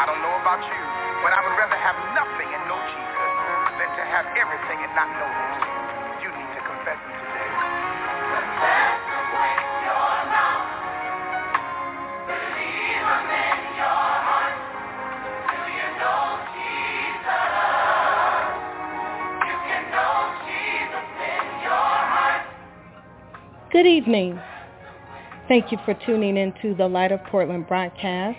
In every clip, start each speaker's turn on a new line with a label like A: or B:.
A: I don't know about you, but I would rather have nothing and Jesus than to have everything and not know him. You need to confess him today. In in.
B: Good evening. Thank you for tuning into the Light of Portland broadcast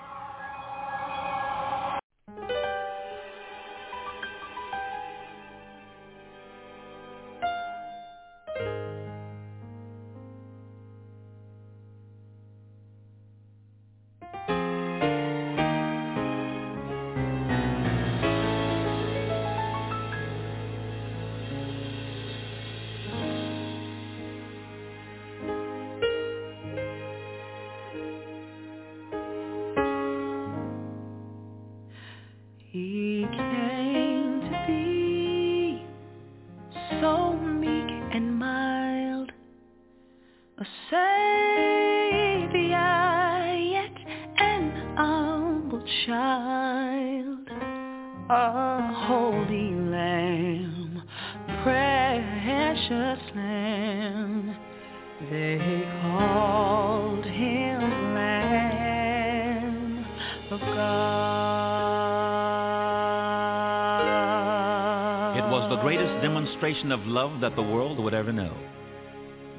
C: Demonstration of love that the world would ever know.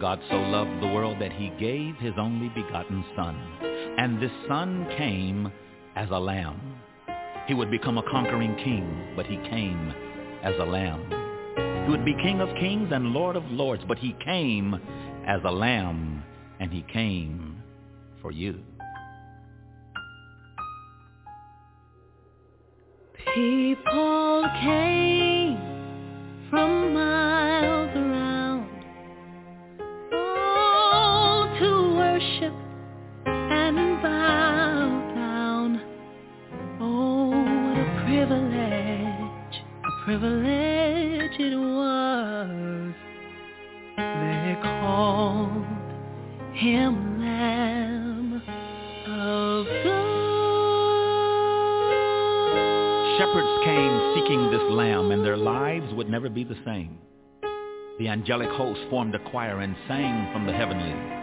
C: God so loved the world that he gave his only begotten Son. And this Son came as a lamb. He would become a conquering king, but he came as a lamb. He would be King of kings and Lord of lords, but he came as a lamb, and he came for you.
D: People came God.
C: Shepherds came seeking this lamb, and their lives would never be the same. The angelic host formed a choir and sang from the heavenlies.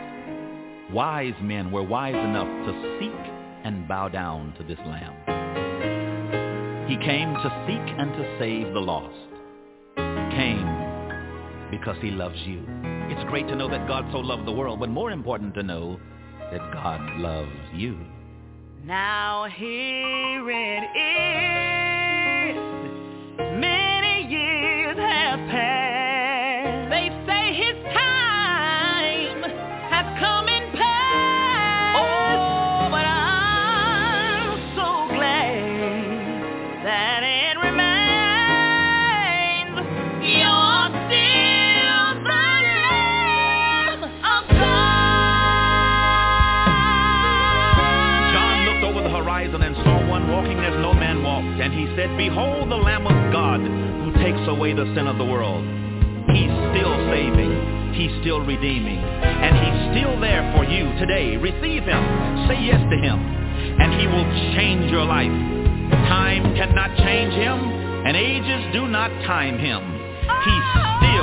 C: Wise men were wise enough to seek and bow down to this lamb. He came to seek and to save the lost. He came because he loves you. It's great to know that God so loved the world, but more important to know that God loves you.
D: Now here it is. Many years have passed. Behold the Lamb of God who takes
C: away the sin of the world. He's still saving. He's still redeeming. And he's still there for you today. Receive him. Say yes to him. And he will change your life. Time cannot change him. And ages do not time him. He's
B: still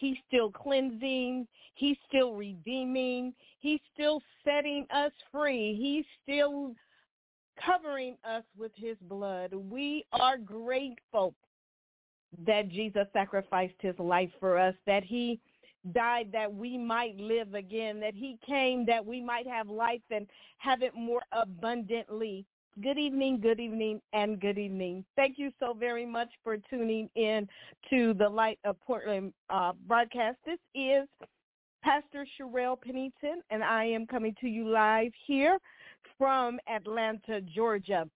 B: He's still cleansing. He's still redeeming. He's still setting us free. He's still covering us with his blood. We are grateful that Jesus sacrificed his life for us, that he died that we might live again, that he came that we might have life and have it more abundantly. Good evening, good evening, and good evening. Thank you so very much for tuning in to the Light of Portland uh, broadcast. This is Pastor Sherelle Pennington, and I am coming to you live here from Atlanta, Georgia.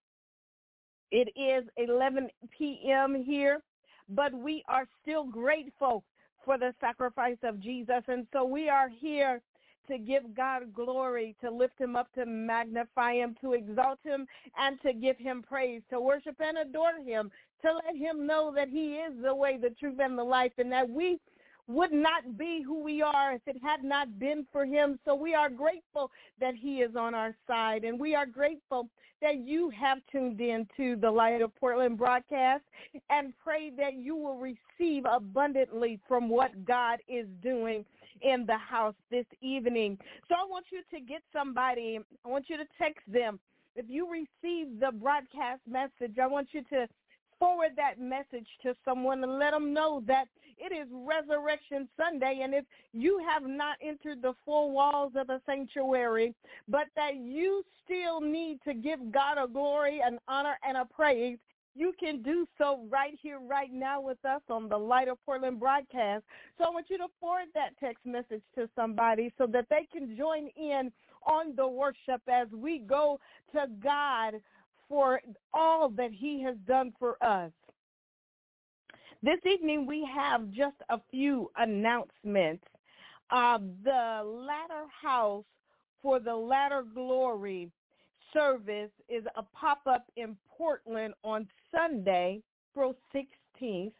B: It is 11 p.m. here, but we are still grateful for the sacrifice of Jesus, and so we are here to give God glory, to lift him up, to magnify him, to exalt him, and to give him praise, to worship and adore him, to let him know that he is the way, the truth, and the life, and that we would not be who we are if it had not been for him. So we are grateful that he is on our side, and we are grateful that you have tuned in to the Light of Portland broadcast and pray that you will receive abundantly from what God is doing in the house this evening. So I want you to get somebody, I want you to text them. If you receive the broadcast message, I want you to forward that message to someone and let them know that it is Resurrection Sunday. And if you have not entered the four walls of the sanctuary, but that you still need to give God a glory, an honor, and a praise, you can do so right here, right now with us on the Light of Portland broadcast. So I want you to forward that text message to somebody so that they can join in on the worship as we go to God for all that he has done for us. This evening we have just a few announcements. Uh, the latter house for the latter glory service is a pop-up in Portland on Sunday, April 16th.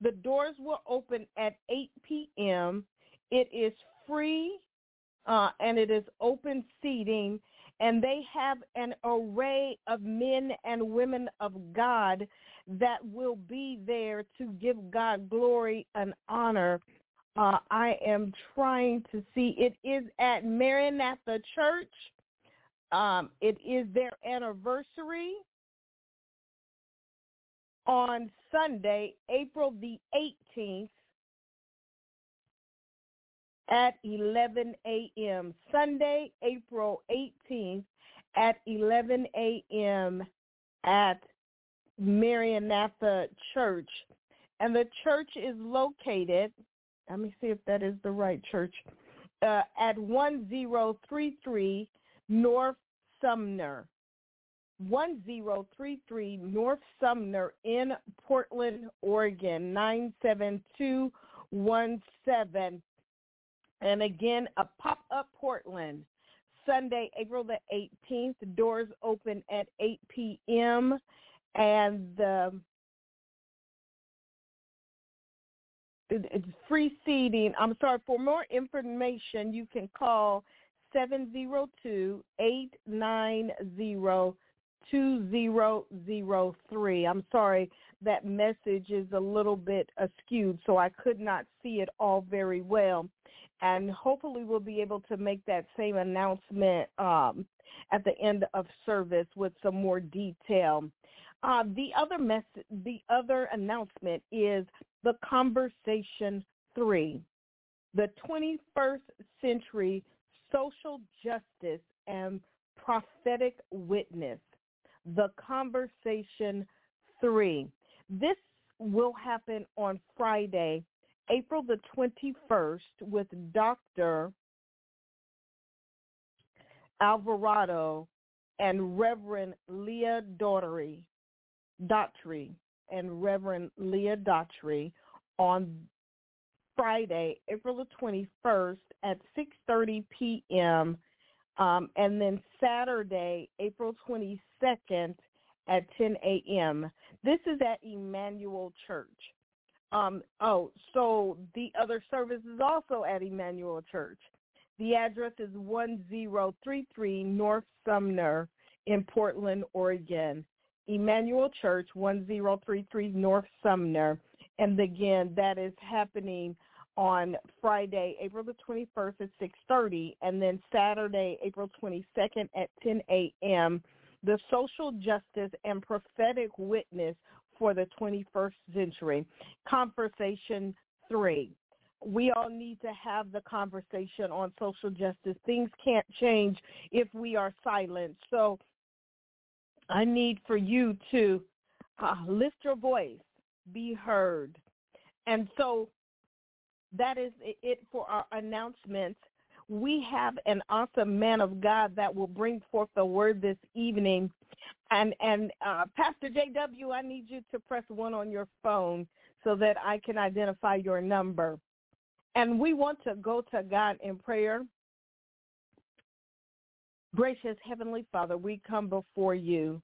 B: The doors will open at 8 p.m. It is free uh, and it is open seating and they have an array of men and women of God that will be there to give God glory and honor. Uh, I am trying to see. It is at Maranatha Church, um, it is their anniversary. on Sunday, April the 18th at 11 a.m. Sunday, April 18th at 11 a.m. at Maranatha Church. And the church is located, let me see if that is the right church, uh, at 1033 North Sumner. 1033 North Sumner in Portland, Oregon, 97217. And again, a pop-up Portland, Sunday, April the 18th. Doors open at 8 p.m. And the it's free seating. I'm sorry, for more information, you can call 702-890 2003. I'm sorry, that message is a little bit askewed, so I could not see it all very well. And hopefully we'll be able to make that same announcement um, at the end of service with some more detail. Uh, the other mess- the other announcement is the conversation three, the 21st century social justice and prophetic witness the Conversation 3. This will happen on Friday, April the 21st with Dr. Alvarado and Reverend Leah Daughtry, Daughtry and Reverend Leah Daughtry on Friday, April the 21st at 6.30 p.m um, and then Saturday, April 22nd at 10 a.m. This is at Emmanuel Church. Um, oh, so the other service is also at Emmanuel Church. The address is 1033 North Sumner in Portland, Oregon. Emmanuel Church, 1033 North Sumner. And again, that is happening on Friday, April the 21st at 6.30, and then Saturday, April 22nd at 10 a.m., the social justice and prophetic witness for the 21st century, conversation three. We all need to have the conversation on social justice. Things can't change if we are silent. So I need for you to uh, lift your voice, be heard. And so that is it for our announcements. We have an awesome man of God that will bring forth the word this evening. And and uh, Pastor JW, I need you to press one on your phone so that I can identify your number. And we want to go to God in prayer. Gracious Heavenly Father, we come before you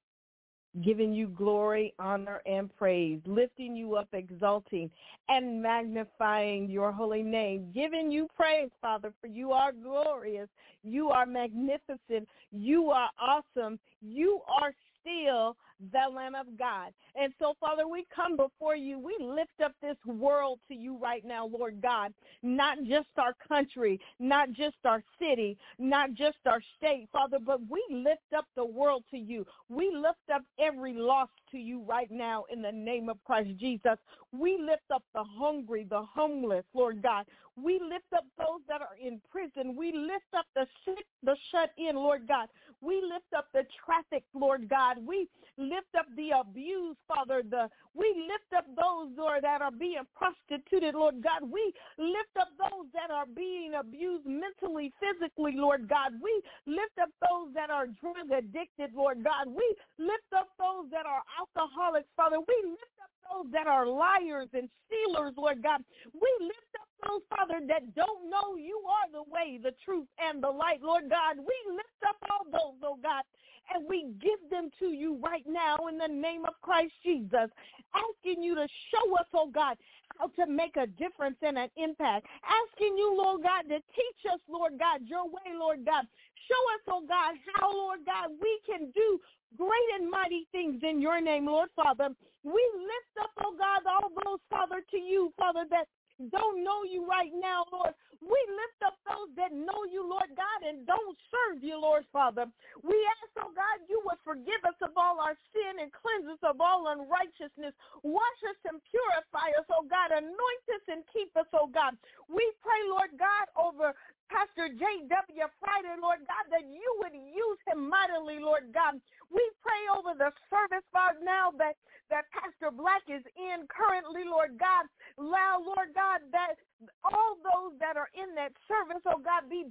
B: giving you glory, honor, and praise, lifting you up, exalting, and magnifying your holy name, giving you praise, Father, for you are glorious, you are magnificent, you are awesome, you are still the Lamb of God. And so, Father, we come before you. We lift up this world to you right now, Lord God, not just our country, not just our city, not just our state, Father, but we lift up the world to you. We lift up every loss to you right now in the name of Christ Jesus. We lift up the hungry, the homeless, Lord God. We lift up those that are in prison. We lift up the sick, the shut in, Lord God. We lift up the traffic, Lord God. We lift up the abused, Father. The we lift up those, Lord, that are being prostituted, Lord God. We lift up those that are being abused mentally, physically, Lord God. We lift up those that are drug addicted, Lord God. We lift up those that are alcoholics, Father. We lift up those that are liars and stealers, Lord God. We lift up those, Father, that don't know you are the way, the truth, and the light, Lord God. We lift up all those, oh God, and we give them to you right now in the name of Christ Jesus, asking you to show us, oh God, how to make a difference and an impact. Asking you, Lord God, to teach us, Lord God, your way, Lord God. Show us, oh God, how, Lord God, we can do great and mighty things in your name, Lord Father. We lift up, oh God, all those, Father, to you, Father, that don't know you right now, Lord. We lift up those that know you, Lord God, and don't serve you, Lord Father. We ask, oh God, you would forgive us of all our sin and cleanse us of all unrighteousness. Wash us and purify us, oh God. Anoint us and keep us, oh God. We pray, Lord God, over Pastor J.W. Friday, Lord God, that you would use him mightily, Lord God. We pray over the service, Father, now that, that Pastor Black is in currently, Lord God. Allow, Lord God, that all those that are in that service, oh God, be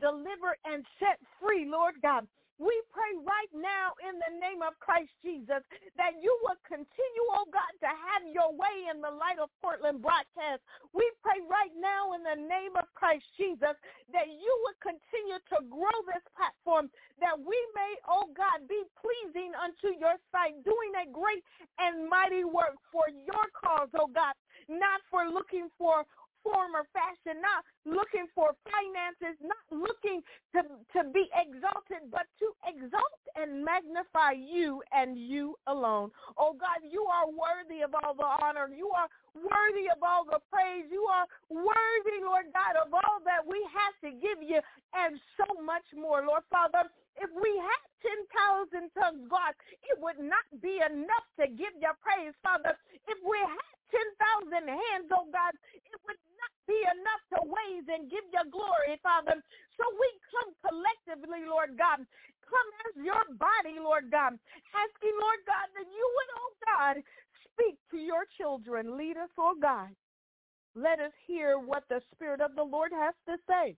B: and set free, Lord God. We pray right now in the name of Christ Jesus that you will continue, oh God, to have your way in the light of Portland broadcast. We pray right now in the name of Christ Jesus that you will continue to grow this platform, that we may, oh God, be pleasing unto your sight, doing a great and mighty work for your cause, oh God, not for looking for form or fashion, not looking for finances, not looking to, to be exalted, but to exalt and magnify you and you alone. Oh God, you are worthy of all the honor. You are worthy of all the praise. You are worthy, Lord God, of all that we have to give you and so much more. Lord Father, if we had 10,000 tongues, God, it would not be enough to give you praise, Father. If we had 10,000 hands, oh God, it would not be enough to raise and give you glory, Father. So we come collectively, Lord God, come as your body, Lord God, asking, Lord God, that you would, oh God, speak to your children. Lead us, oh God. Let us hear what the Spirit of the Lord has to say.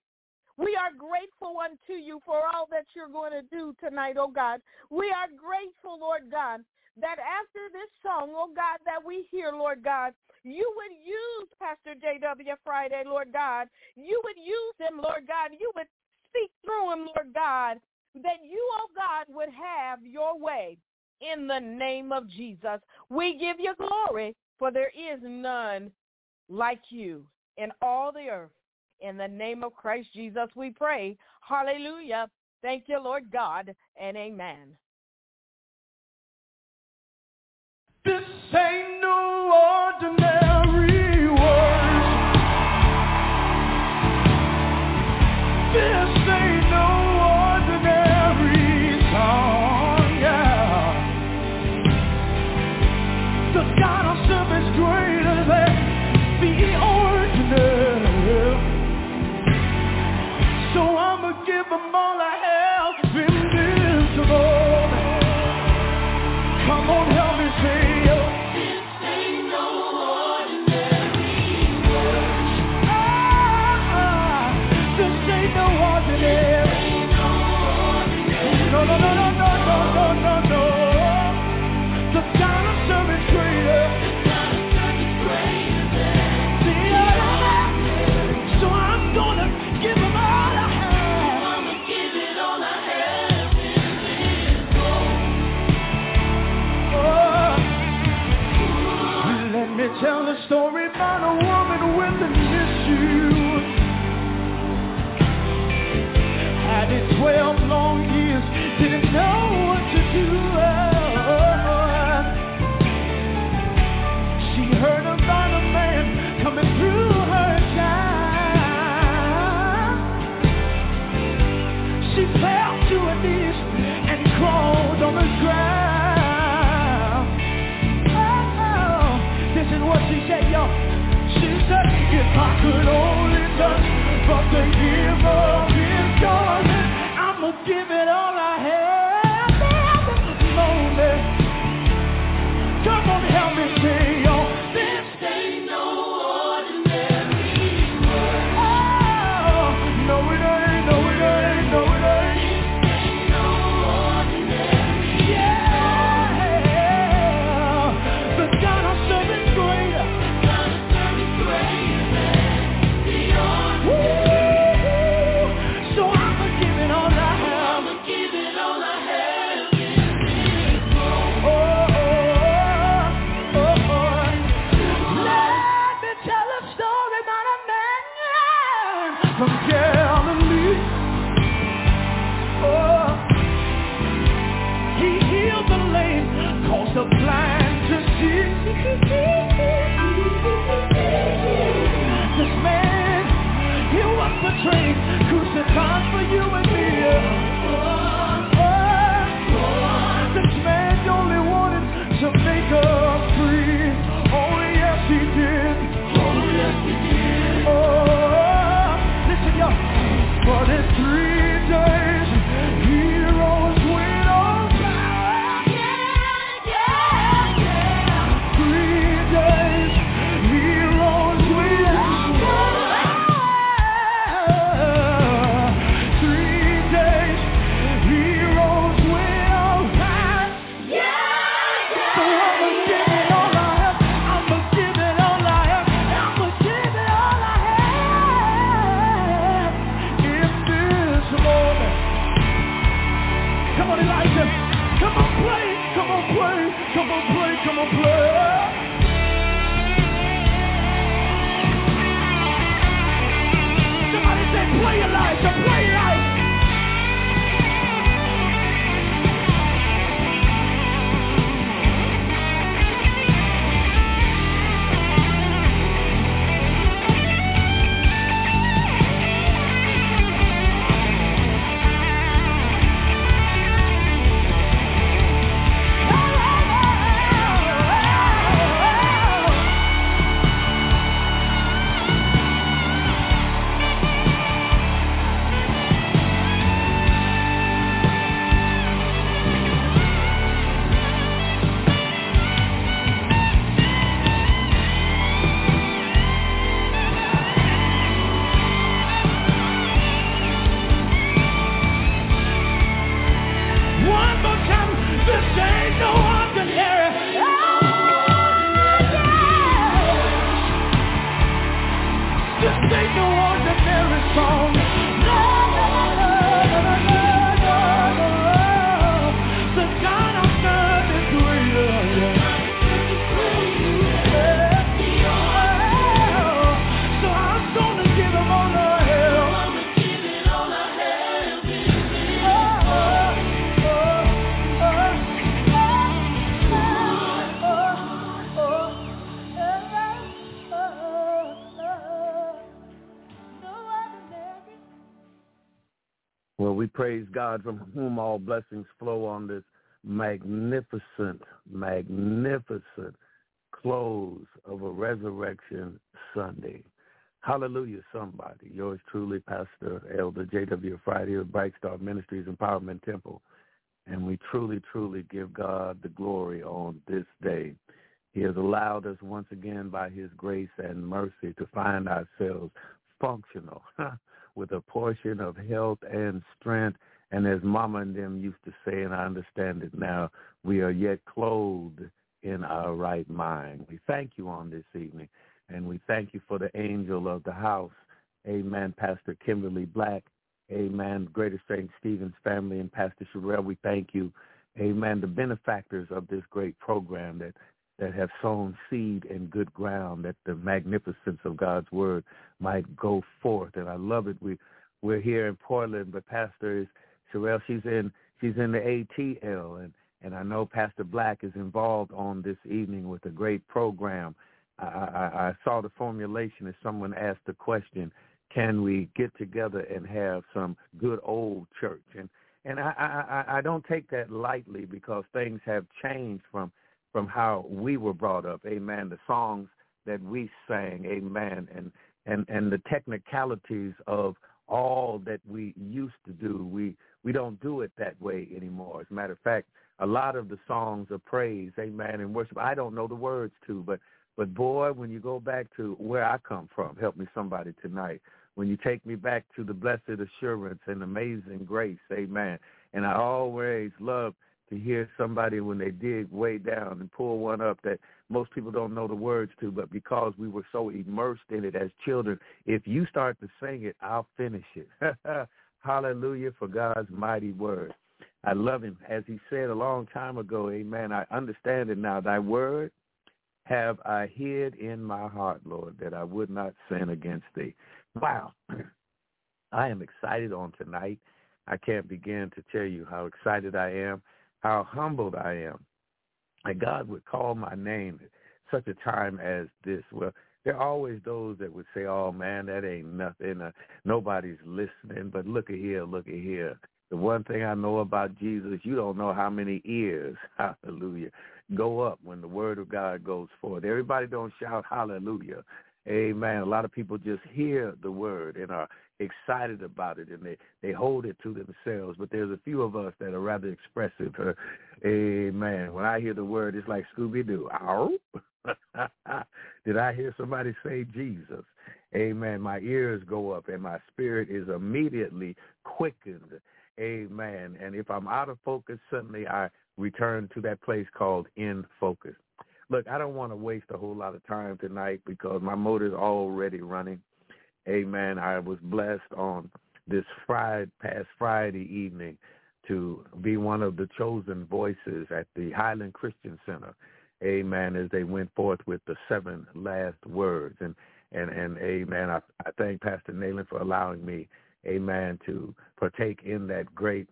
B: We are grateful unto you for all that you're going to do tonight, oh God. We are grateful, Lord God, that after this song, oh God, that we hear, Lord God, you would use Pastor J.W. Friday, Lord God. You would use him, Lord God. You would speak through him, Lord God, that you, oh God, would have your way in the name of Jesus. We give you glory, for there is none like you in all the earth. In the name of Christ Jesus, we pray. Hallelujah. Thank you, Lord God, and amen.
E: This ain't no ordinary I could only touch but the Come on, play. Come on, play. Somebody say, play life. Play God
F: from whom all blessings flow on this magnificent, magnificent close of a resurrection Sunday. Hallelujah, somebody. Yours truly, Pastor Elder J.W. Friday of Bright Star Ministries Empowerment Temple. And we truly, truly give God the glory on this day. He has allowed us once again by his grace and mercy to find ourselves functional with a portion of health and strength. And as Mama and them used to say, and I understand it now, we are yet clothed in our right mind. We thank you on this evening, and we thank you for the angel of the house. Amen, Pastor Kimberly Black. Amen, Greater St. Stephen's family and Pastor Sherelle, we thank you. Amen, the benefactors of this great program that that have sown seed in good ground, that the magnificence of God's word might go forth. And I love it. We we're here in Portland, but Pastor is Sherelle, she's in she's in the ATL and and I know Pastor Black is involved on this evening with a great program. I, I, I saw the formulation as someone asked the question, can we get together and have some good old church? And and I, I, I don't take that lightly because things have changed from from how we were brought up. Amen. The songs that we sang. Amen. And and and the technicalities of all that we used to do. We we don't do it that way anymore. As a matter of fact, a lot of the songs of praise, amen, and worship, I don't know the words to, but but boy, when you go back to where I come from, help me somebody tonight. When you take me back to the blessed assurance and amazing grace, amen. And I always love to hear somebody when they dig way down and pull one up that most people don't know the words to, but because we were so immersed in it as children, if you start to sing it, I'll finish it. Hallelujah for God's mighty word. I love him. As he said a long time ago, amen, I understand it now. Thy word have I hid in my heart, Lord, that I would not sin against thee. Wow. I am excited on tonight. I can't begin to tell you how excited I am, how humbled I am. And God would call my name at such a time as this. Well, there are always those that would say, oh, man, that ain't nothing. Uh, nobody's listening. But look at here, look at here. The one thing I know about Jesus, you don't know how many ears, hallelujah, go up when the word of God goes forth. Everybody don't shout hallelujah. Amen. A lot of people just hear the word and are excited about it and they, they hold it to themselves. But there's a few of us that are rather expressive. Amen. When I hear the word, it's like Scooby-Doo. Ow. Did I hear somebody say Jesus? Amen. My ears go up and my spirit is immediately quickened. Amen. And if I'm out of focus, suddenly I return to that place called in focus. Look, I don't want to waste a whole lot of time tonight because my motor's already running. Amen. I was blessed on this Friday, past Friday evening to be one of the chosen voices at the Highland Christian Center. Amen. As they went forth with the seven last words. And and and amen. I, I thank Pastor Nayland for allowing me, amen, to partake in that great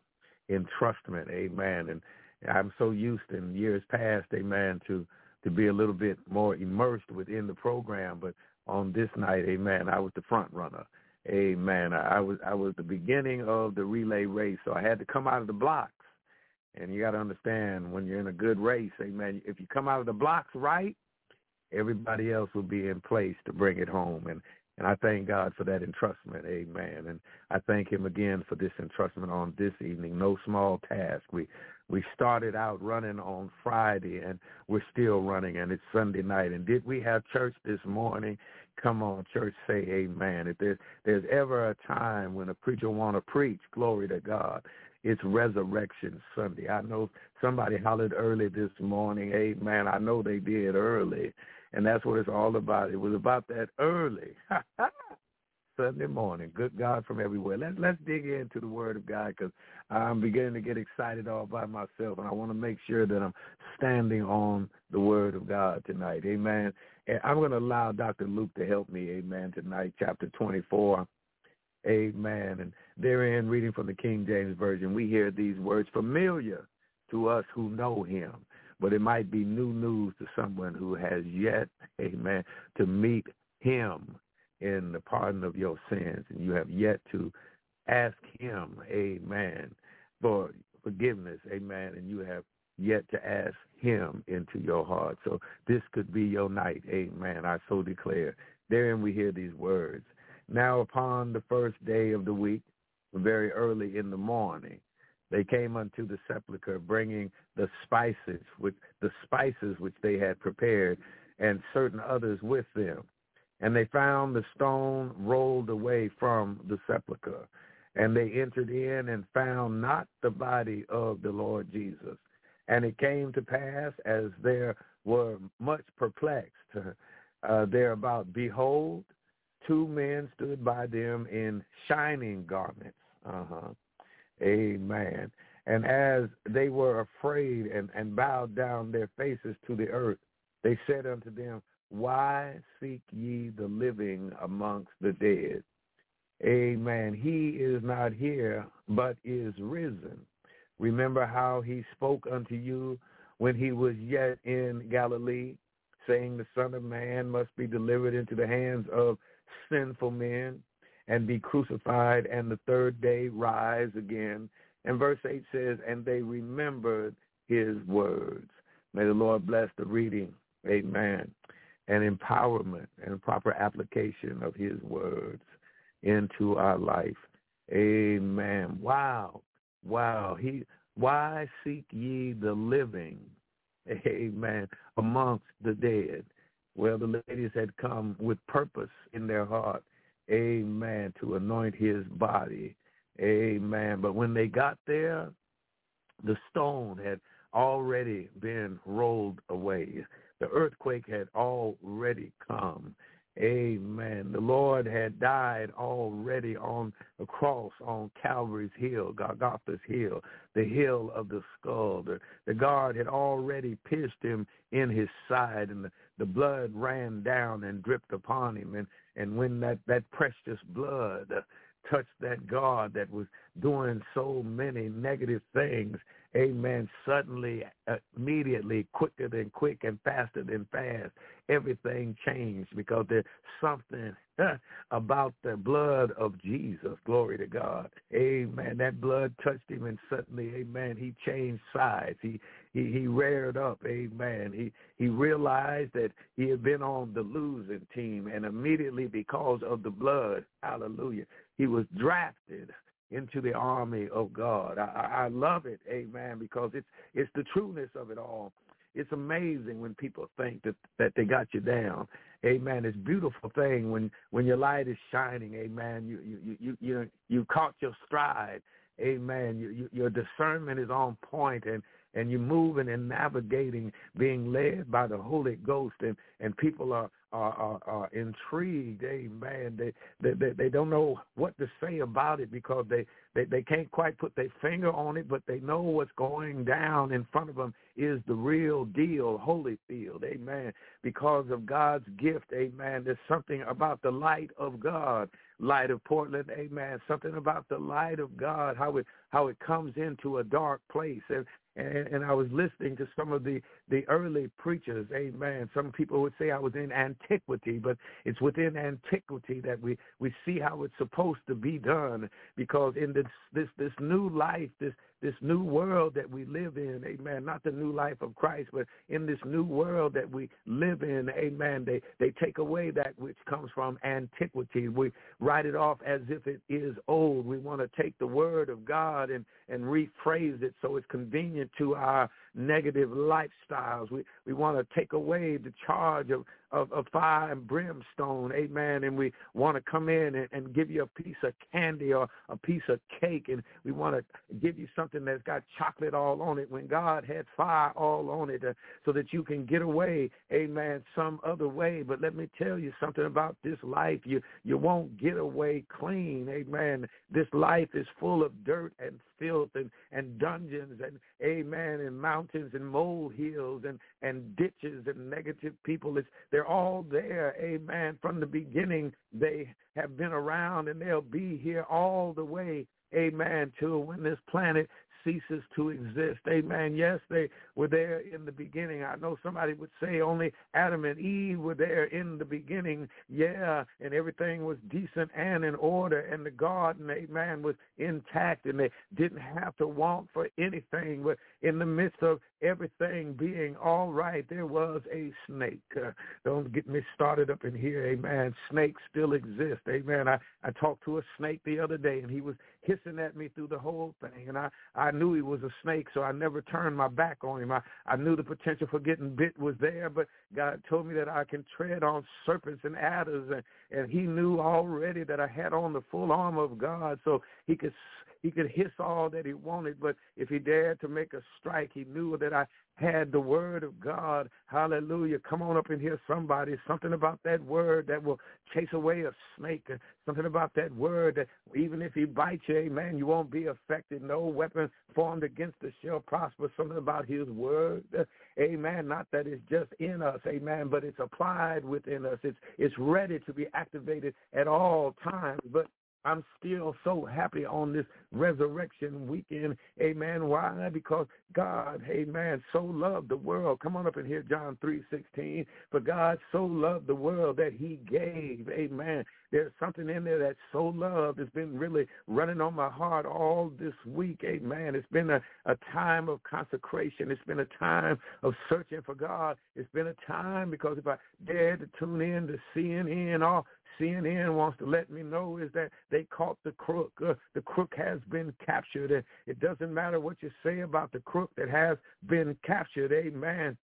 F: entrustment. Amen. And I'm so used in years past, amen, to to be a little bit more immersed within the program, but on this night, amen, I was the front runner. Amen. I was I was the beginning of the relay race, so I had to come out of the blocks. And you got to understand when you're in a good race, amen. If you come out of the blocks right, everybody else will be in place to bring it home. And and I thank God for that entrustment, amen. And I thank him again for this entrustment on this evening. No small task. We we started out running on Friday and we're still running and it's Sunday night. And did we have church this morning? Come on, church, say amen. If there's, there's ever a time when a preacher want to preach, glory to God, it's Resurrection Sunday. I know somebody hollered early this morning, amen. I know they did early. And that's what it's all about. It was about that early. Sunday morning. Good God from everywhere. Let's let's dig into the Word of God because I'm beginning to get excited all by myself, and I want to make sure that I'm standing on the Word of God tonight. Amen. And I'm going to allow Dr. Luke to help me. Amen. Tonight, chapter 24. Amen. And therein, reading from the King James Version, we hear these words familiar to us who know him, but it might be new news to someone who has yet, amen, to meet him in the pardon of your sins, and you have yet to ask him, amen, for forgiveness, amen, and you have yet to ask him into your heart. So this could be your night, amen, I so declare. Therein we hear these words. Now upon the first day of the week, very early in the morning, they came unto the sepulchre, bringing the spices, which the spices which they had prepared, and certain others with them. And they found the stone rolled away from the sepulchre. And they entered in and found not the body of the Lord Jesus. And it came to pass as they were much perplexed uh, thereabout, behold, two men stood by them in shining garments. Uh-huh. Amen. And as they were afraid and, and bowed down their faces to the earth, they said unto them, why seek ye the living amongst the dead? Amen. He is not here, but is risen. Remember how he spoke unto you when he was yet in Galilee, saying the Son of Man must be delivered into the hands of sinful men and be crucified and the third day rise again. And verse 8 says, and they remembered his words. May the Lord bless the reading. Amen and empowerment and proper application of his words into our life. Amen. Wow. Wow. He why seek ye the living? Amen. Amongst the dead. Well, the ladies had come with purpose in their heart. Amen. To anoint his body. Amen. But when they got there, the stone had already been rolled away. The earthquake had already come. Amen. The Lord had died already on the cross on Calvary's hill, Golgotha's hill, the hill of the skull. The, the guard had already pierced him in his side, and the, the blood ran down and dripped upon him. And, and when that, that precious blood touched that guard that was doing so many negative things, amen, suddenly, uh, immediately, quicker than quick and faster than fast, everything changed because there's something about the blood of Jesus. Glory to God. Amen. That blood touched him and suddenly, amen, he changed sides. He he he reared up, amen. He he realized that he had been on the losing team and immediately because of the blood, hallelujah, he was drafted into the army of God. I, I love it, amen, because it's it's the trueness of it all. It's amazing when people think that that they got you down. Amen. It's a beautiful thing when when your light is shining. Amen. You you you you you caught your stride. Amen. You, you, your discernment is on point and and you're moving and navigating, being led by the Holy Ghost, and and people are are, are, are intrigued. Amen. They, they they they don't know what to say about it because they they they can't quite put their finger on it, but they know what's going down in front of them is the real deal, holy Holyfield, amen. Because of God's gift, amen. There's something about the light of God, light of Portland, amen. Something about the light of God, how it how it comes into a dark place. And and, and I was listening to some of the the early preachers. Amen. Some people would say I was in antiquity, but it's within antiquity that we we see how it's supposed to be done. Because in this this this new life, this this new world that we live in, amen, not the new life of Christ, but in this new world that we live in, amen, they, they take away that which comes from antiquity. We write it off as if it is old. We want to take the word of God and, and rephrase it so it's convenient to our negative lifestyles. We we want to take away the charge of, of, of fire and brimstone, amen. And we want to come in and, and give you a piece of candy or a piece of cake, and we want to give you something that's got chocolate all on it when God had fire all on it, uh, so that you can get away, amen, some other way. But let me tell you something about this life: you you won't get away clean, amen. This life is full of dirt and filth and, and dungeons and amen and mountains and molehills and, and ditches and negative people. It's, they're all there, amen. From the beginning, they have been around and they'll be here all the way, amen, till when this planet ceases to exist. Amen. Yes, they were there in the beginning. I know somebody would say only Adam and Eve were there in the beginning. Yeah, and everything was decent and in order, and the garden, amen, was intact, and they didn't have to want for anything. But in the midst of everything being all right, there was a snake. Uh, don't get me started up in here, amen. Snakes still exist, amen. I, I talked to a snake the other day, and he was hissing at me through the whole thing, and I, I knew he was a snake, so I never turned my back on him. I, I knew the potential for getting bit was there, but God told me that I can tread on serpents and adders, and, and he knew already that I had on the full armor of God, so he could he could hiss all that he wanted, but if he dared to make a strike, he knew that I had the word of God. Hallelujah. Come on up in here, somebody. Something about that word that will chase away a snake. Something about that word that even if he bites you, amen, you won't be affected. No weapon formed against us shall prosper. Something about his word. Amen. Not that it's just in us, amen, but it's applied within us. It's it's ready to be activated at all times. But I'm still so happy on this resurrection weekend. Amen. Why? Because God, amen, so loved the world. Come on up in here, John 3, 16. For God so loved the world that he gave. Amen. There's something in there that's so loved. It's been really running on my heart all this week. Amen. It's been a, a time of consecration. It's been a time of searching for God. It's been a time because if I dare to tune in to CNN or CNN wants to let me know is that they caught the crook. Uh, the crook has been captured. And it doesn't matter what you say about the crook that has been captured. Amen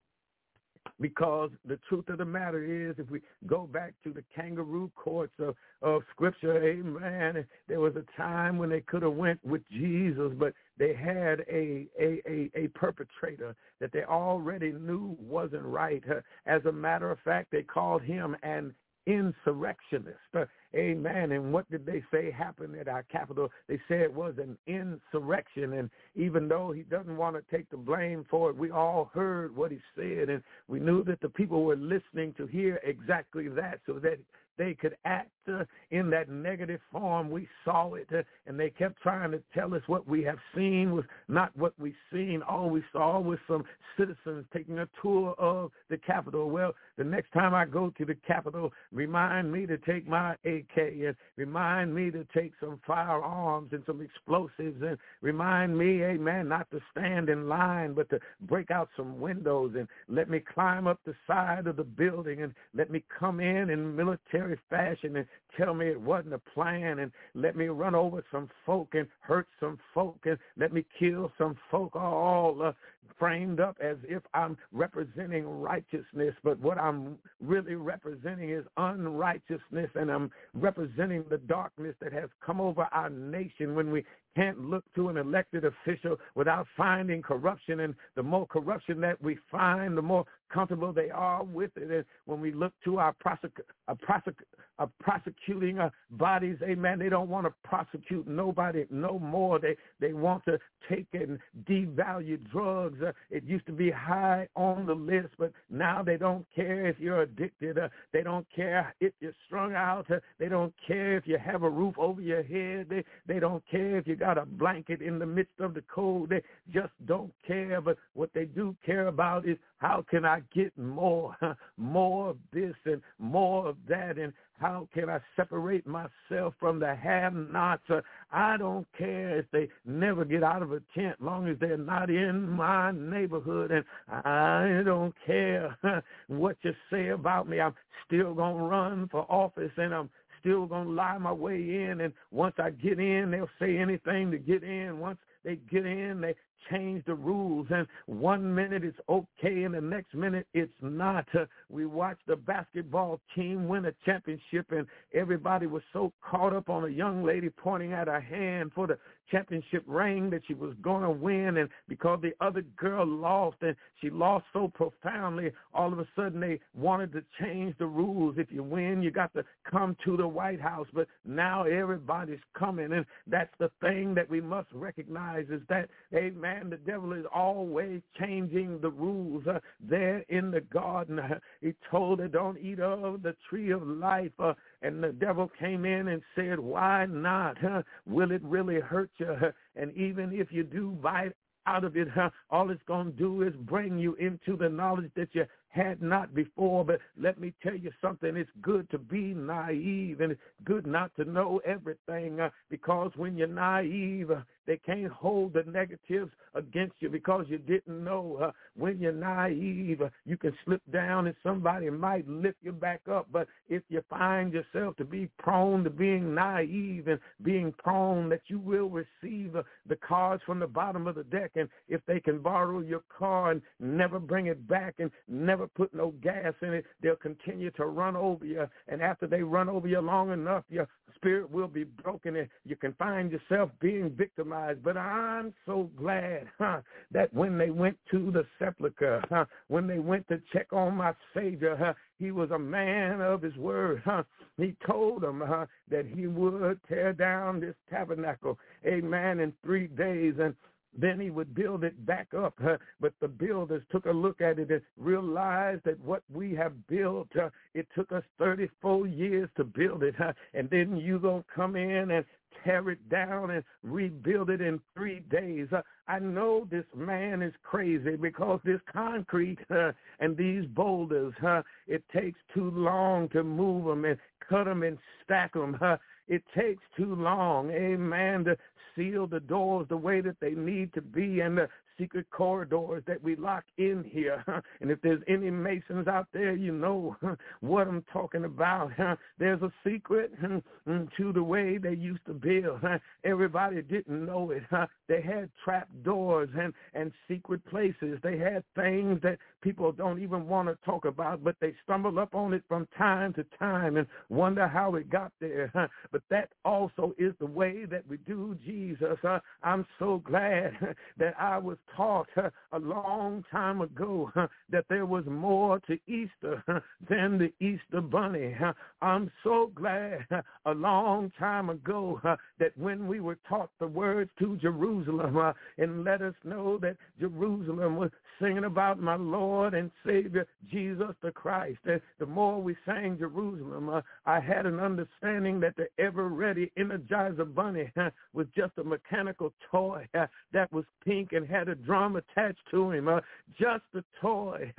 F: because the truth of the matter is if we go back to the kangaroo courts of, of scripture amen there was a time when they could have went with jesus but they had a, a, a, a perpetrator that they already knew wasn't right as a matter of fact they called him an insurrectionist. Uh, amen. And what did they say happened at our capital? They said it was an insurrection. And even though he doesn't want to take the blame for it, we all heard what he said. And we knew that the people were listening to hear exactly that so that they could act uh, in that negative form. We saw it, uh, and they kept trying to tell us what we have seen was not what we seen. All we saw was some citizens taking a tour of the Capitol. Well, the next time I go to the Capitol, remind me to take my AK and remind me to take some firearms and some explosives and remind me, amen, not to stand in line, but to break out some windows and let me climb up the side of the building and let me come in in military fashion and tell me it wasn't a plan and let me run over some folk and hurt some folk and let me kill some folk all uh, framed up as if I'm representing righteousness, but what I'm really representing is unrighteousness and I'm representing the darkness that has come over our nation when we can't look to an elected official without finding corruption. And the more corruption that we find, the more comfortable they are with it. When we look to our, prosec- uh, prosec- uh, prosecuting uh, bodies, amen, they don't want to prosecute nobody no more. They they want to take and devalue drugs. Uh, it used to be high on the list, but now they don't care if you're addicted. Uh, they don't care if you're strung out. Uh, they don't care if you have a roof over your head. They they don't care if you got a blanket in the midst of the cold. They just don't care. But what they do care about is how can I get more, more of this and more of that, and how can I separate myself from the have-nots? I don't care if they never get out of a tent, long as they're not in my neighborhood, and I don't care what you say about me. I'm still gonna run for office, and I'm still gonna lie my way in. And once I get in, they'll say anything to get in. Once they get in, they change the rules and one minute it's okay and the next minute it's not. Uh, we watched the basketball team win a championship and everybody was so caught up on a young lady pointing at her hand for the championship ring that she was going to win and because the other girl lost and she lost so profoundly all of a sudden they wanted to change the rules if you win you got to come to the white house but now everybody's coming and that's the thing that we must recognize is that amen the devil is always changing the rules. Uh, there in the garden, uh, he told her, don't eat of the tree of life. Uh, and the devil came in and said, why not? Huh? Will it really hurt you? And even if you do bite out of it, huh, all it's going to do is bring you into the knowledge that you had not before. But let me tell you something. It's good to be naive and it's good not to know everything uh, because when you're naive, uh, they can't hold the negatives against you because you didn't know. Uh, when you're naive, uh, you can slip down and somebody might lift you back up. But if you find yourself to be prone to being naive and being prone that you will receive uh, the cards from the bottom of the deck, and if they can borrow your car and never bring it back and never put no gas in it, they'll continue to run over you. And after they run over you long enough, your spirit will be broken and you can find yourself being victimized. But I'm so glad huh, that when they went to the sepulcher, huh, when they went to check on my Savior, huh, he was a man of his word. Huh? He told them huh, that he would tear down this tabernacle, amen, in three days. And then he would build it back up. But the builders took a look at it and realized that what we have built, uh, it took us 34 years to build it. And then you going to come in and tear it down and rebuild it in three days. Uh, I know this man is crazy because this concrete uh, and these boulders, uh, it takes too long to move them and cut them and stack them. Uh, it takes too long, amen, to seal the doors the way that they need to be and secret corridors that we lock in here. And if there's any masons out there, you know what I'm talking about. There's a secret mm, to the way they used to build. Everybody didn't know it. They had trap doors and, and secret places. They had things that people don't even want to talk about, but they stumble up on it from time to time and wonder how it got there. But that also is the way that we do Jesus. I'm so glad that I was taught a long time ago that there was more to Easter than the Easter bunny. I'm so glad a long time ago that when we were taught the words to Jerusalem and let us know that Jerusalem was singing about my Lord and Savior Jesus the Christ. And the more we sang Jerusalem, uh, I had an understanding that the ever-ready Energizer Bunny uh, was just a mechanical toy uh, that was pink and had a drum attached to him. Uh, just a toy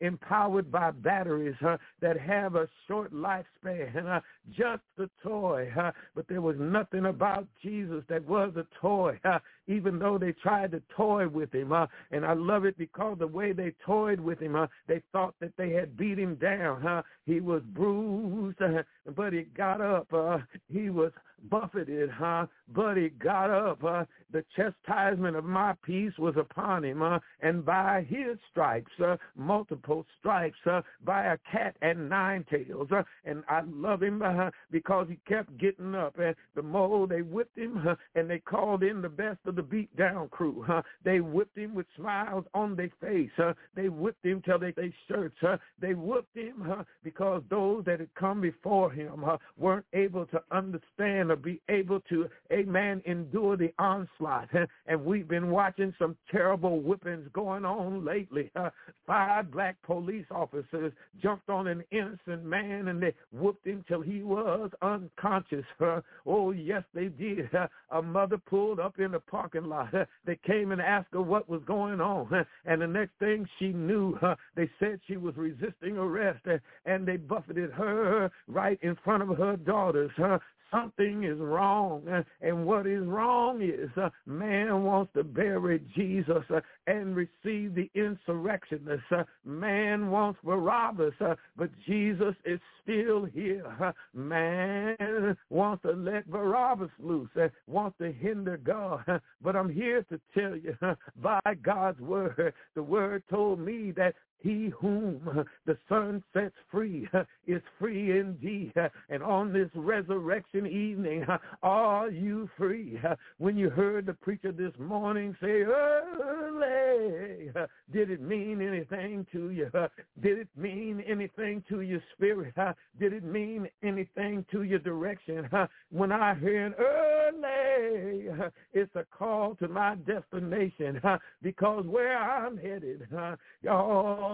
F: empowered by batteries that have a short lifespan. Just a toy. But there was nothing about Jesus that was a toy. Even though they tried to toy with him. Uh, and I love it because the way they toyed with him, uh, they thought that they had beat him down. He was bruised, uh, but he got up. Uh, he was buffeted, huh? But he got up. Uh, the chastisement of my peace was upon him, uh, and by his stripes, uh, multiple stripes, uh, by a cat and nine tails. Uh, and I love him uh, because he kept getting up. And the more they whipped him, uh, and they called in the best of the beat down crew. Uh, they whipped him with smiles on their face. Uh, they whipped him till they, they shirts. Uh, they whipped him uh, because those that had come before him weren't able to understand to be able to, amen, endure the onslaught. And we've been watching some terrible whippings going on lately. Uh, five black police officers jumped on an innocent man and they whooped him till he was unconscious. Uh, oh, yes, they did. Uh, a mother pulled up in the parking lot. They came and asked her what was going on. And the next thing she knew, they said she was resisting arrest and they buffeted her right in front of her daughters. Uh, something is wrong. And what is wrong is uh, man wants to bury Jesus uh, and receive the insurrectionists. Uh, man wants Barabbas, uh, but Jesus is still here. Uh, man wants to let Barabbas loose, uh, wants to hinder God. Uh, but I'm here to tell you, uh, by God's word, the word told me that he whom the Son sets free is free indeed. And on this resurrection evening, are you free? When you heard the preacher this morning say, early, did it mean anything to you? Did it mean anything to your spirit? Did it mean anything to your direction? When I heard early, it's a call to my destination because where I'm headed, y'all,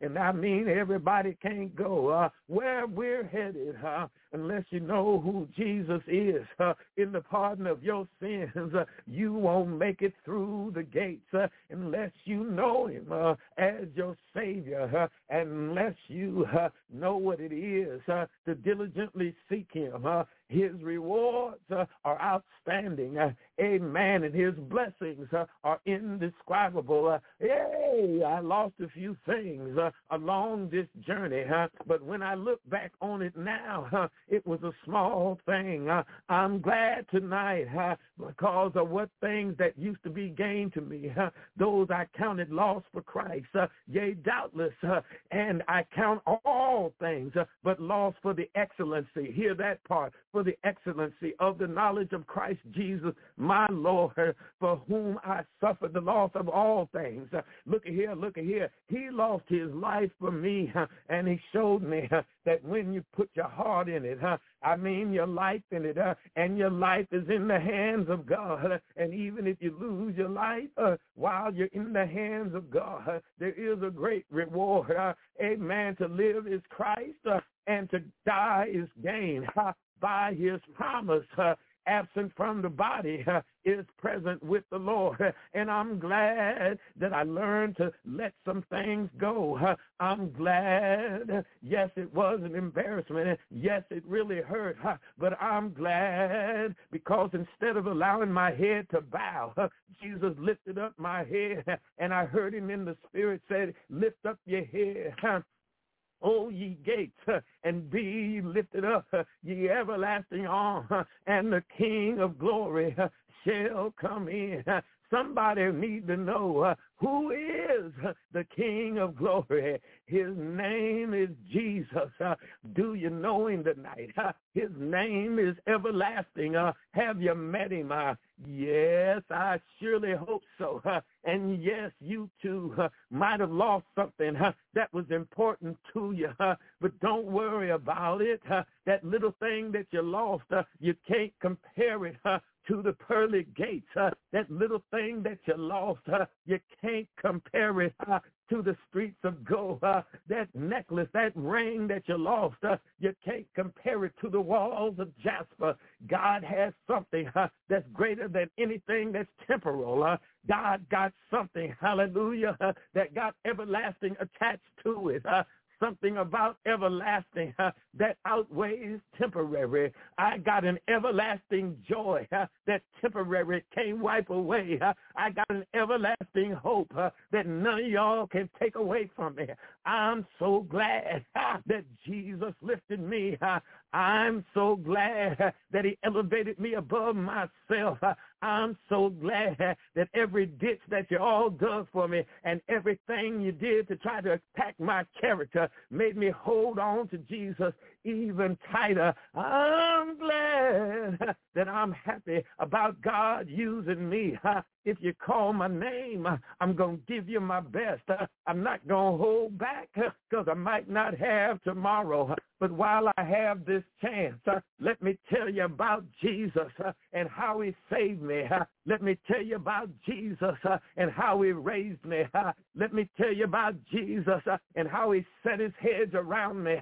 F: and I mean everybody can't go uh, where we're headed uh, unless you know who Jesus is uh, in the pardon of your sins. Uh, you won't make it through the gates uh, unless you know him uh, as your Savior, uh, unless you uh, know what it is to diligently seek him. His rewards uh, are outstanding. Uh, amen. And his blessings uh, are indescribable. Hey, I lost a few things along this journey, but when I look back on it now, it was a small thing. Uh, I'm glad tonight huh, because of what things that used to be gain to me, huh, those I counted lost for Christ. Uh, yea, doubtless, uh, and I count all things, uh, but lost for the excellency. Hear that part. For the excellency of the knowledge of Christ Jesus, my Lord, for whom I suffered the loss of all things. Look at here, look at here. He lost his life for me, and he showed me that when you put your heart in it, I mean your life in it, and your life is in the hands of God. And even if you lose your life uh, while you're in the hands of God, there is a great reward. Amen. To live is Christ, uh, and to die is gain by his promise, uh, absent from the body, is present with the Lord. And I'm glad that I learned to let some things go. I'm glad. Yes, it was an embarrassment. Yes, it really hurt. But I'm glad because instead of allowing my head to bow, Jesus lifted up my head and I heard him in the spirit say, lift up your head O ye gates, and be lifted up, ye everlasting arm, and the King of glory shall come in. Somebody need to know uh, who is the King of glory. His name is Jesus. Uh, do you know him tonight? Uh, his name is everlasting. Uh, have you met him? Uh, yes, I surely hope so. Uh, and yes, you too might have lost something that was important to you. but don't worry about it. that little thing that you lost, you can't compare it to the pearly gates. Uh, that little thing that you lost, uh, you can't compare it uh, to the streets of gold. Uh, that necklace, that ring that you lost, uh, you can't compare it to the walls of Jasper. God has something uh, that's greater than anything that's temporal. God got something, hallelujah, that got everlasting attached to it. Something about everlasting that outweighs temporary. I got an everlasting joy that temporary can't wipe away. I got an everlasting hope that none of y'all can take away from me. I'm so glad uh, that Jesus lifted me. Uh, I'm so glad that he elevated me above myself. I'm so glad that every ditch that you all dug for me and everything you did to try to attack my character made me hold on to Jesus even tighter. I'm glad that I'm happy about God using me. If you call my name, I'm going to give you my best. I'm not going to hold back because I might not have tomorrow. But while I have this chance, let me tell you about Jesus and how he saved me. Let me tell you about Jesus and how he raised me. Let me tell you about Jesus and how he set his hedge around me.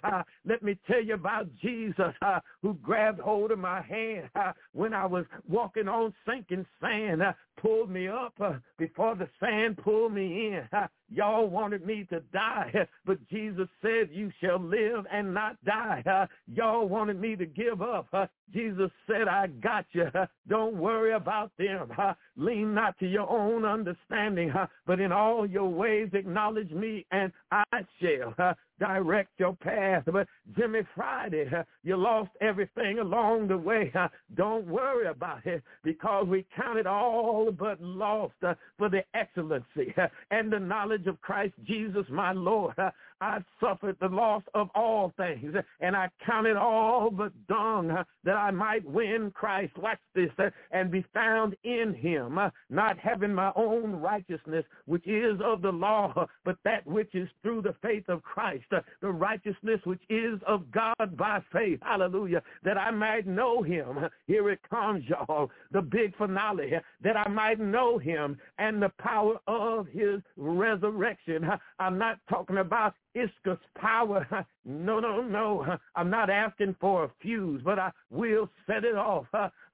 F: Let me tell you about Jesus who grabbed hold of my hand when I was walking on sinking sand pulled me up uh, before the sand pulled me in. Uh, y'all wanted me to die, but Jesus said, you shall live and not die. Uh, y'all wanted me to give up. Uh, Jesus said, I got you. Uh, don't worry about them. Uh, lean not to your own understanding, huh? but in all your ways acknowledge me and I shall direct your path. But Jimmy Friday, you lost everything along the way. Don't worry about it because we counted all but lost uh, for the excellency and the knowledge of Christ Jesus my Lord. I suffered the loss of all things, and I counted all but dung that I might win Christ. Watch this, and be found in him, not having my own righteousness, which is of the law, but that which is through the faith of Christ, the righteousness which is of God by faith. Hallelujah. That I might know him. Here it comes, y'all. The big finale. That I might know him and the power of his resurrection. I'm not talking about Ischus power. No, no, no. I'm not asking for a fuse, but I will set it off.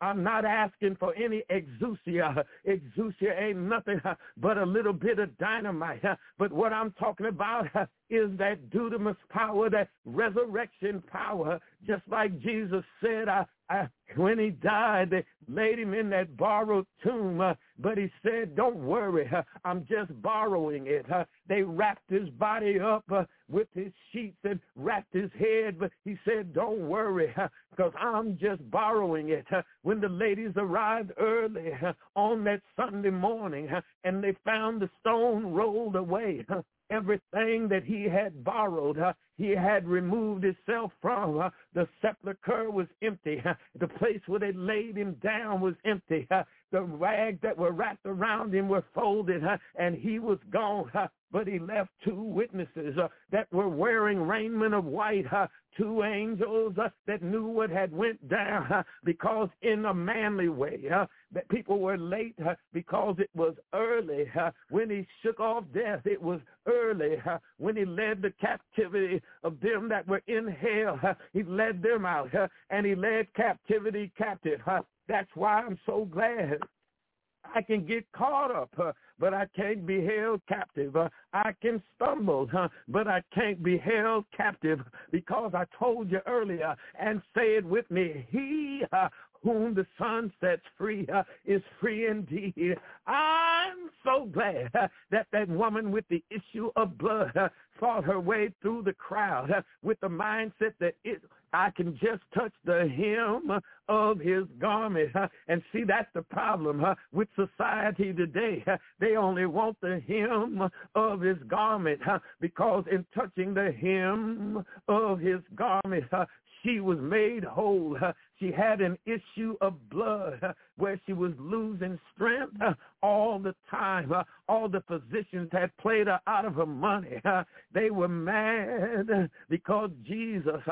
F: I'm not asking for any exousia. Exousia ain't nothing but a little bit of dynamite. But what I'm talking about is that dunamis power, that resurrection power. Just like Jesus said, I, I, when he died, they laid him in that borrowed tomb. Uh, but he said, don't worry, uh, I'm just borrowing it. Uh, they wrapped his body up uh, with his sheets and wrapped his head. But he said, don't worry, because I'm just borrowing it. When the ladies arrived early on that Sunday morning and they found the stone rolled away, everything that he had borrowed, uh, he had removed himself from. Uh, the sepulcher was empty. Uh, the place where they laid him down was empty. The rags that were wrapped around him were folded, uh, and he was gone. Uh, but he left two witnesses uh, that were wearing raiment of white, uh, two angels uh, that knew what had went down because in a manly way uh, that people were late because it was early when he shook off death it was early when he led the captivity of them that were in hell he led them out and he led captivity captive that's why i'm so glad I can get caught up, uh, but I can't be held captive. Uh, I can stumble, uh, but I can't be held captive because I told you earlier and say it with me. He uh, whom the Son sets free uh, is free indeed. I'm so glad uh, that that woman with the issue of blood uh, fought her way through the crowd uh, with the mindset that it, I can just touch the hem of his garment. Uh, and see, that's the problem uh, with society today. They only want the hem of his garment because in touching the hem of his garment, she was made whole. She had an issue of blood where she was losing strength all the time. All the physicians had played her out of her money. They were mad because Jesus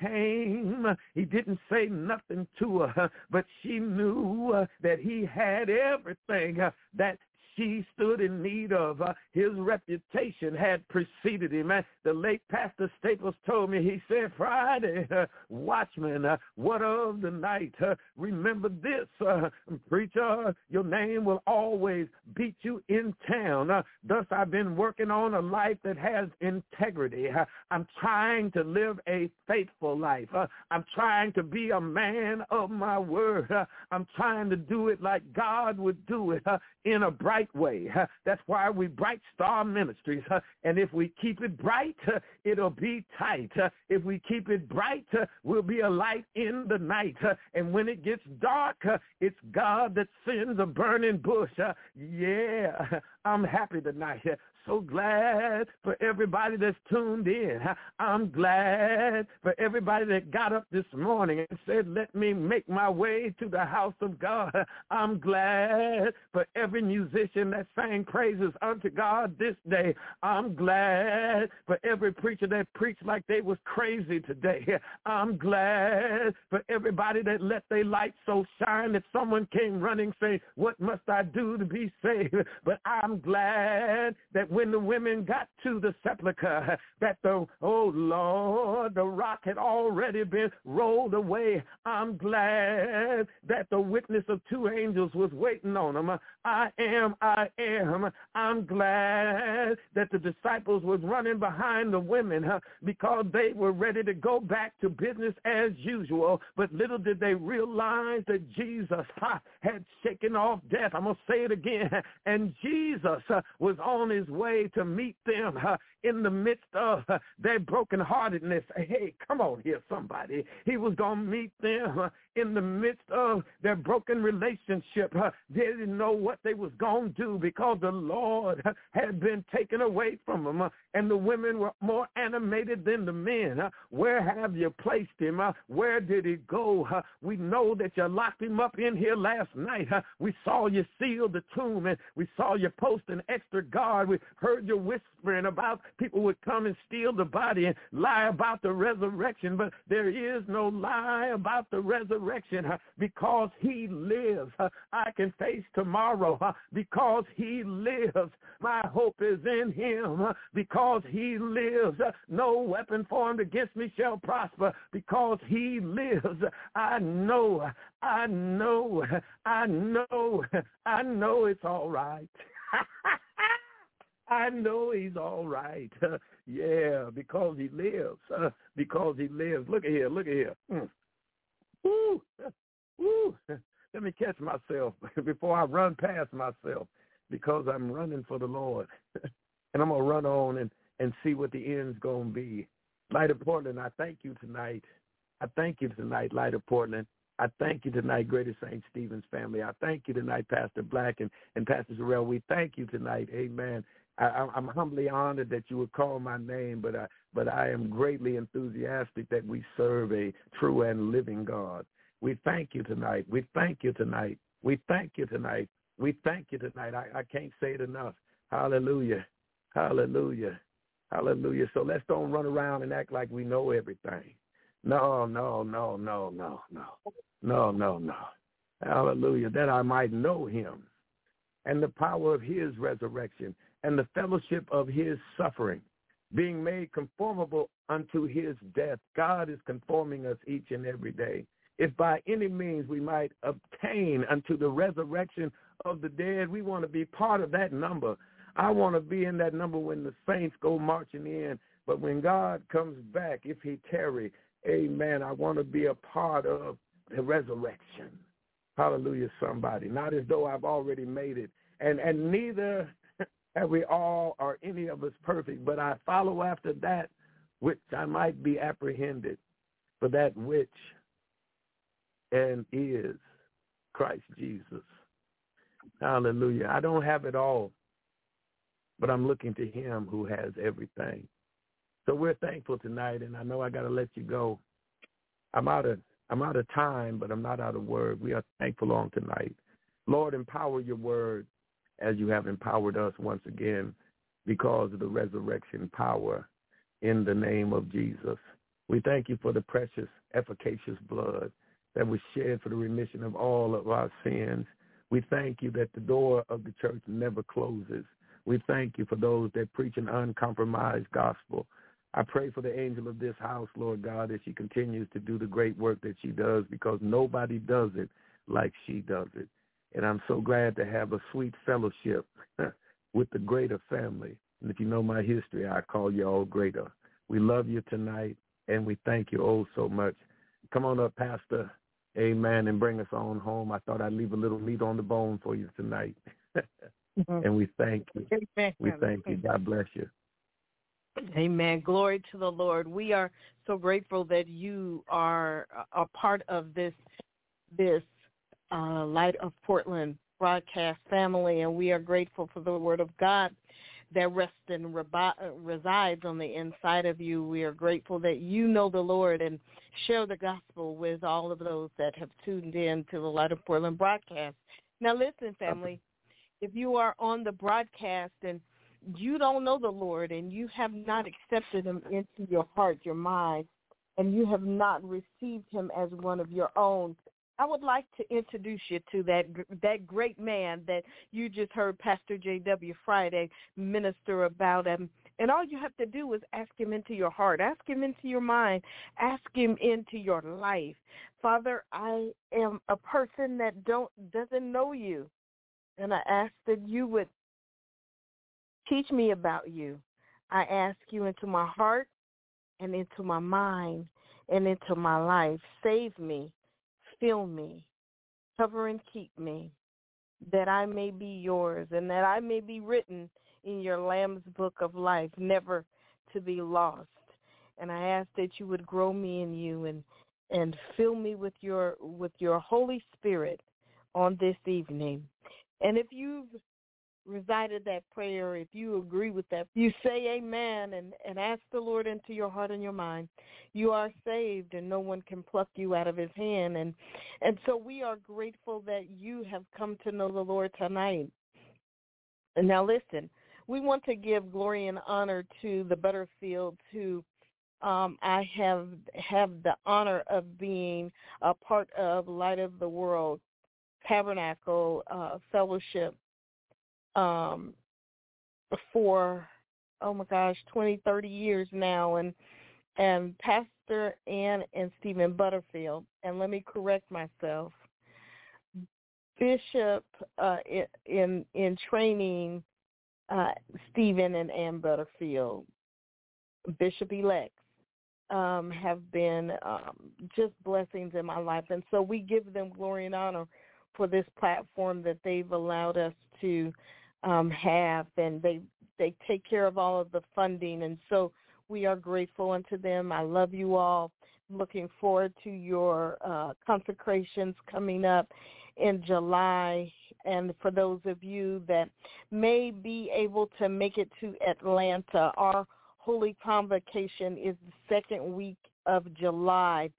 F: came. He didn't say nothing to her, but she knew that he had everything that she stood in need of. Uh, his reputation had preceded him. Uh, the late Pastor Staples told me, he said, Friday, uh, watchman, uh, what of the night? Uh, remember this, uh, preacher, your name will always beat you in town. Uh, thus, I've been working on a life that has integrity. I'm trying to live a faithful life. I'm trying to be a man of my word. I'm trying to do it like God would do it in a bright way. That's why we Bright Star Ministries. And if we keep it bright, it'll be tight. If we keep it bright, we'll be a light in the night. And when it gets dark, it's God that sends a burning bush. Yeah, I'm happy tonight. So glad for everybody that's tuned in. I'm glad for everybody that got up this morning and said, let me make my way to the house of God. I'm glad for every musician that sang praises unto God this day. I'm glad for every preacher that preached like they was crazy today. I'm glad for everybody that let their light so shine that someone came running saying, what must I do to be saved? But I'm glad that when the women got to the sepulchre that the, oh Lord, the rock had already been rolled away. I'm glad that the witness of two angels was waiting on them. I am, I am. I'm glad that the disciples was running behind the women huh, because they were ready to go back to business as usual. But little did they realize that Jesus huh, had shaken off death. I'm going to say it again. And Jesus uh, was on his way way to meet them in the midst of their brokenheartedness. Hey, come on here, somebody. He was going to meet them in the midst of their broken relationship. They didn't know what they was going to do because the Lord had been taken away from them. And the women were more animated than the men. Where have you placed him? Where did he go? We know that you locked him up in here last night. We saw you seal the tomb and we saw you post an extra guard. We heard you whispering about people would come and steal the body and lie about the resurrection, but there is no lie about the resurrection because he lives. I can face tomorrow because he lives. My hope is in him because he lives. No weapon formed against me shall prosper because he lives. I know, I know, I know, I know it's all right. I know he's all right. yeah, because he lives. Uh, because he lives. Look at here. Look at here. Mm. Woo. Woo. Let me catch myself before I run past myself because I'm running for the Lord. and I'm going to run on and, and see what the end's going to be. Light of Portland, I thank you tonight. I thank you tonight, Light of Portland. I thank you tonight, Greater St. Stephen's family. I thank you tonight, Pastor Black and, and Pastor Zarrell. We thank you tonight. Amen. I, I'm humbly honored that you would call my name, but I, but I am greatly enthusiastic that we serve a true and living God. We thank you tonight. We thank you tonight. We thank you tonight. We thank you tonight. I, I can't say it enough. Hallelujah. Hallelujah. Hallelujah. So let's don't run around and act like we know everything. No, no, no, no, no, no. No, no, no. Hallelujah. That I might know him and the power of his resurrection and the fellowship of his suffering, being made conformable unto his death. God is conforming us each and every day. If by any means we might obtain unto the resurrection of the dead, we want to be part of that number. I want to be in that number when the saints go marching in. But when God comes back, if he tarry, amen, I want to be a part of the resurrection. Hallelujah, somebody. Not as though I've already made it. And and neither and we all are any of us perfect, but I follow after that which I might be apprehended for that which and is Christ Jesus. Hallelujah. I don't have it all, but I'm looking to him who has everything. So we're thankful tonight, and I know I got to let you go. I'm out of I'm out of time, but I'm not out of word. We are thankful on tonight. Lord, empower your word as you have empowered us once again because of the resurrection power in the name of Jesus. We thank you for the precious, efficacious blood that was shed for the remission of all of our sins. We thank you that the door of the church never closes. We thank you for those that preach an uncompromised gospel. I pray for the angel of this house, Lord God, as she continues to do the great work that she does because nobody does it like she does it. And I'm so glad to have a sweet fellowship with the greater family. And if you know my history, I call you all greater. We love you tonight, and we thank you all so much. Come on up, Pastor. Amen. And bring us on home. I thought I'd leave a little meat on the bone for you tonight. mm-hmm. And we thank you. Amen. We thank you. God bless you.
B: Amen. Glory to the Lord. We are so grateful that you are a part of this this uh, Light of Portland broadcast family, and we are grateful for the Word of God that rests and resides on the inside of you. We are grateful that you know the Lord and share the gospel with all of those that have tuned in to the Light of Portland broadcast. Now listen, family, if you are on the broadcast and you don't know the Lord and you have not accepted him into your heart, your mind, and you have not received him as one of your own, I would like to introduce you to that that great man that you just heard Pastor J.W. Friday minister about. And all you have to do is ask him into your heart, ask him into your mind, ask him into your life. Father, I am a person that don't doesn't know you. And I ask that you would teach me about you. I ask you into my heart and into my mind and into my life. Save me Fill me, cover and keep me, that I may be yours and that I may be written in your Lamb's book of life, never to be lost. And I ask that you would grow me in you and and fill me with your with your Holy Spirit on this evening. And if you've recited that prayer, if you agree with that, you say amen and, and ask the Lord into your heart and your mind. You are saved and no one can pluck you out of his hand. And and so we are grateful that you have come to know the Lord tonight. And now listen, we want to give glory and honor to the Butterfields who um, I have have the honor of being a part of Light of the World Tabernacle uh, Fellowship um, for oh my gosh, twenty, thirty years now, and and Pastor Ann and Stephen Butterfield. And let me correct myself. Bishop uh, in in training, uh, Stephen and Ann Butterfield, Bishop elects, um, have been um, just blessings in my life, and so we give them glory and honor for this platform that they've allowed us to um, have, and they they take care of all of the funding, and so we are grateful unto them. I love you all. Looking forward to your uh, consecrations coming up in July. And for those of you that may be able to make it to Atlanta, our Holy Convocation is the second week of July.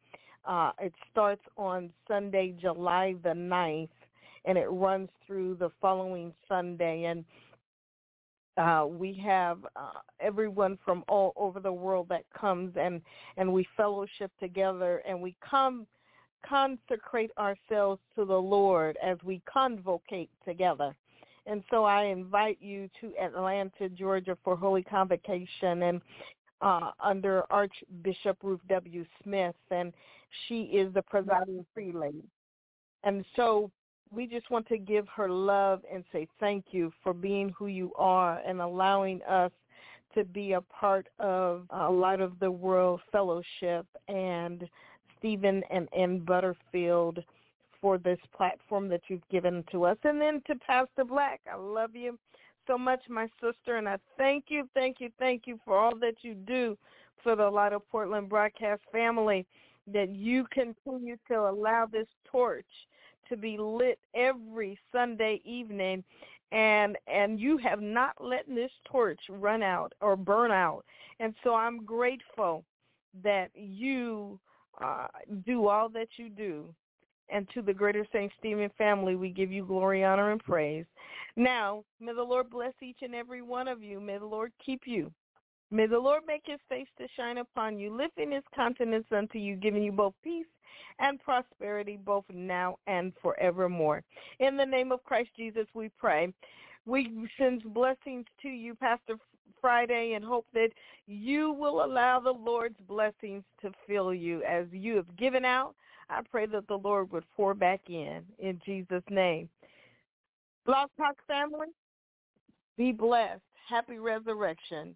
B: Uh, it starts on Sunday, July the 9th and it runs through the following Sunday. And uh, we have uh, everyone from all over the world that comes and, and we fellowship together and we come consecrate ourselves to the Lord as we convocate together. And so I invite you to Atlanta, Georgia for Holy Convocation and uh, under Archbishop Ruth W. Smith, and she is the presiding prelate. And so we just want to give her love and say thank you for being who you are and allowing us to be a part of a Light of the World Fellowship and Stephen and Ann Butterfield for this platform that you've given to us. And then to Pastor Black, I love you so much, my sister, and I thank you, thank you, thank you for all that you do for the Light of Portland broadcast family, that you continue to allow this torch to be lit every Sunday evening and and you have not let this torch run out or burn out. And so I'm grateful that you uh, do all that you do. And to the Greater St. Stephen family, we give you glory, honor, and praise. Now, may the Lord bless each and every one of you. May the Lord keep you. May the Lord make his face to shine upon you, lifting his countenance unto you, giving you both peace and prosperity both now and forevermore. In the name of Christ Jesus, we pray. We send blessings to you, Pastor Friday, and hope that you will allow the Lord's blessings to fill you as you have given out. I pray that the Lord would pour back in, in Jesus' name. Blog Talk family, be blessed. Happy resurrection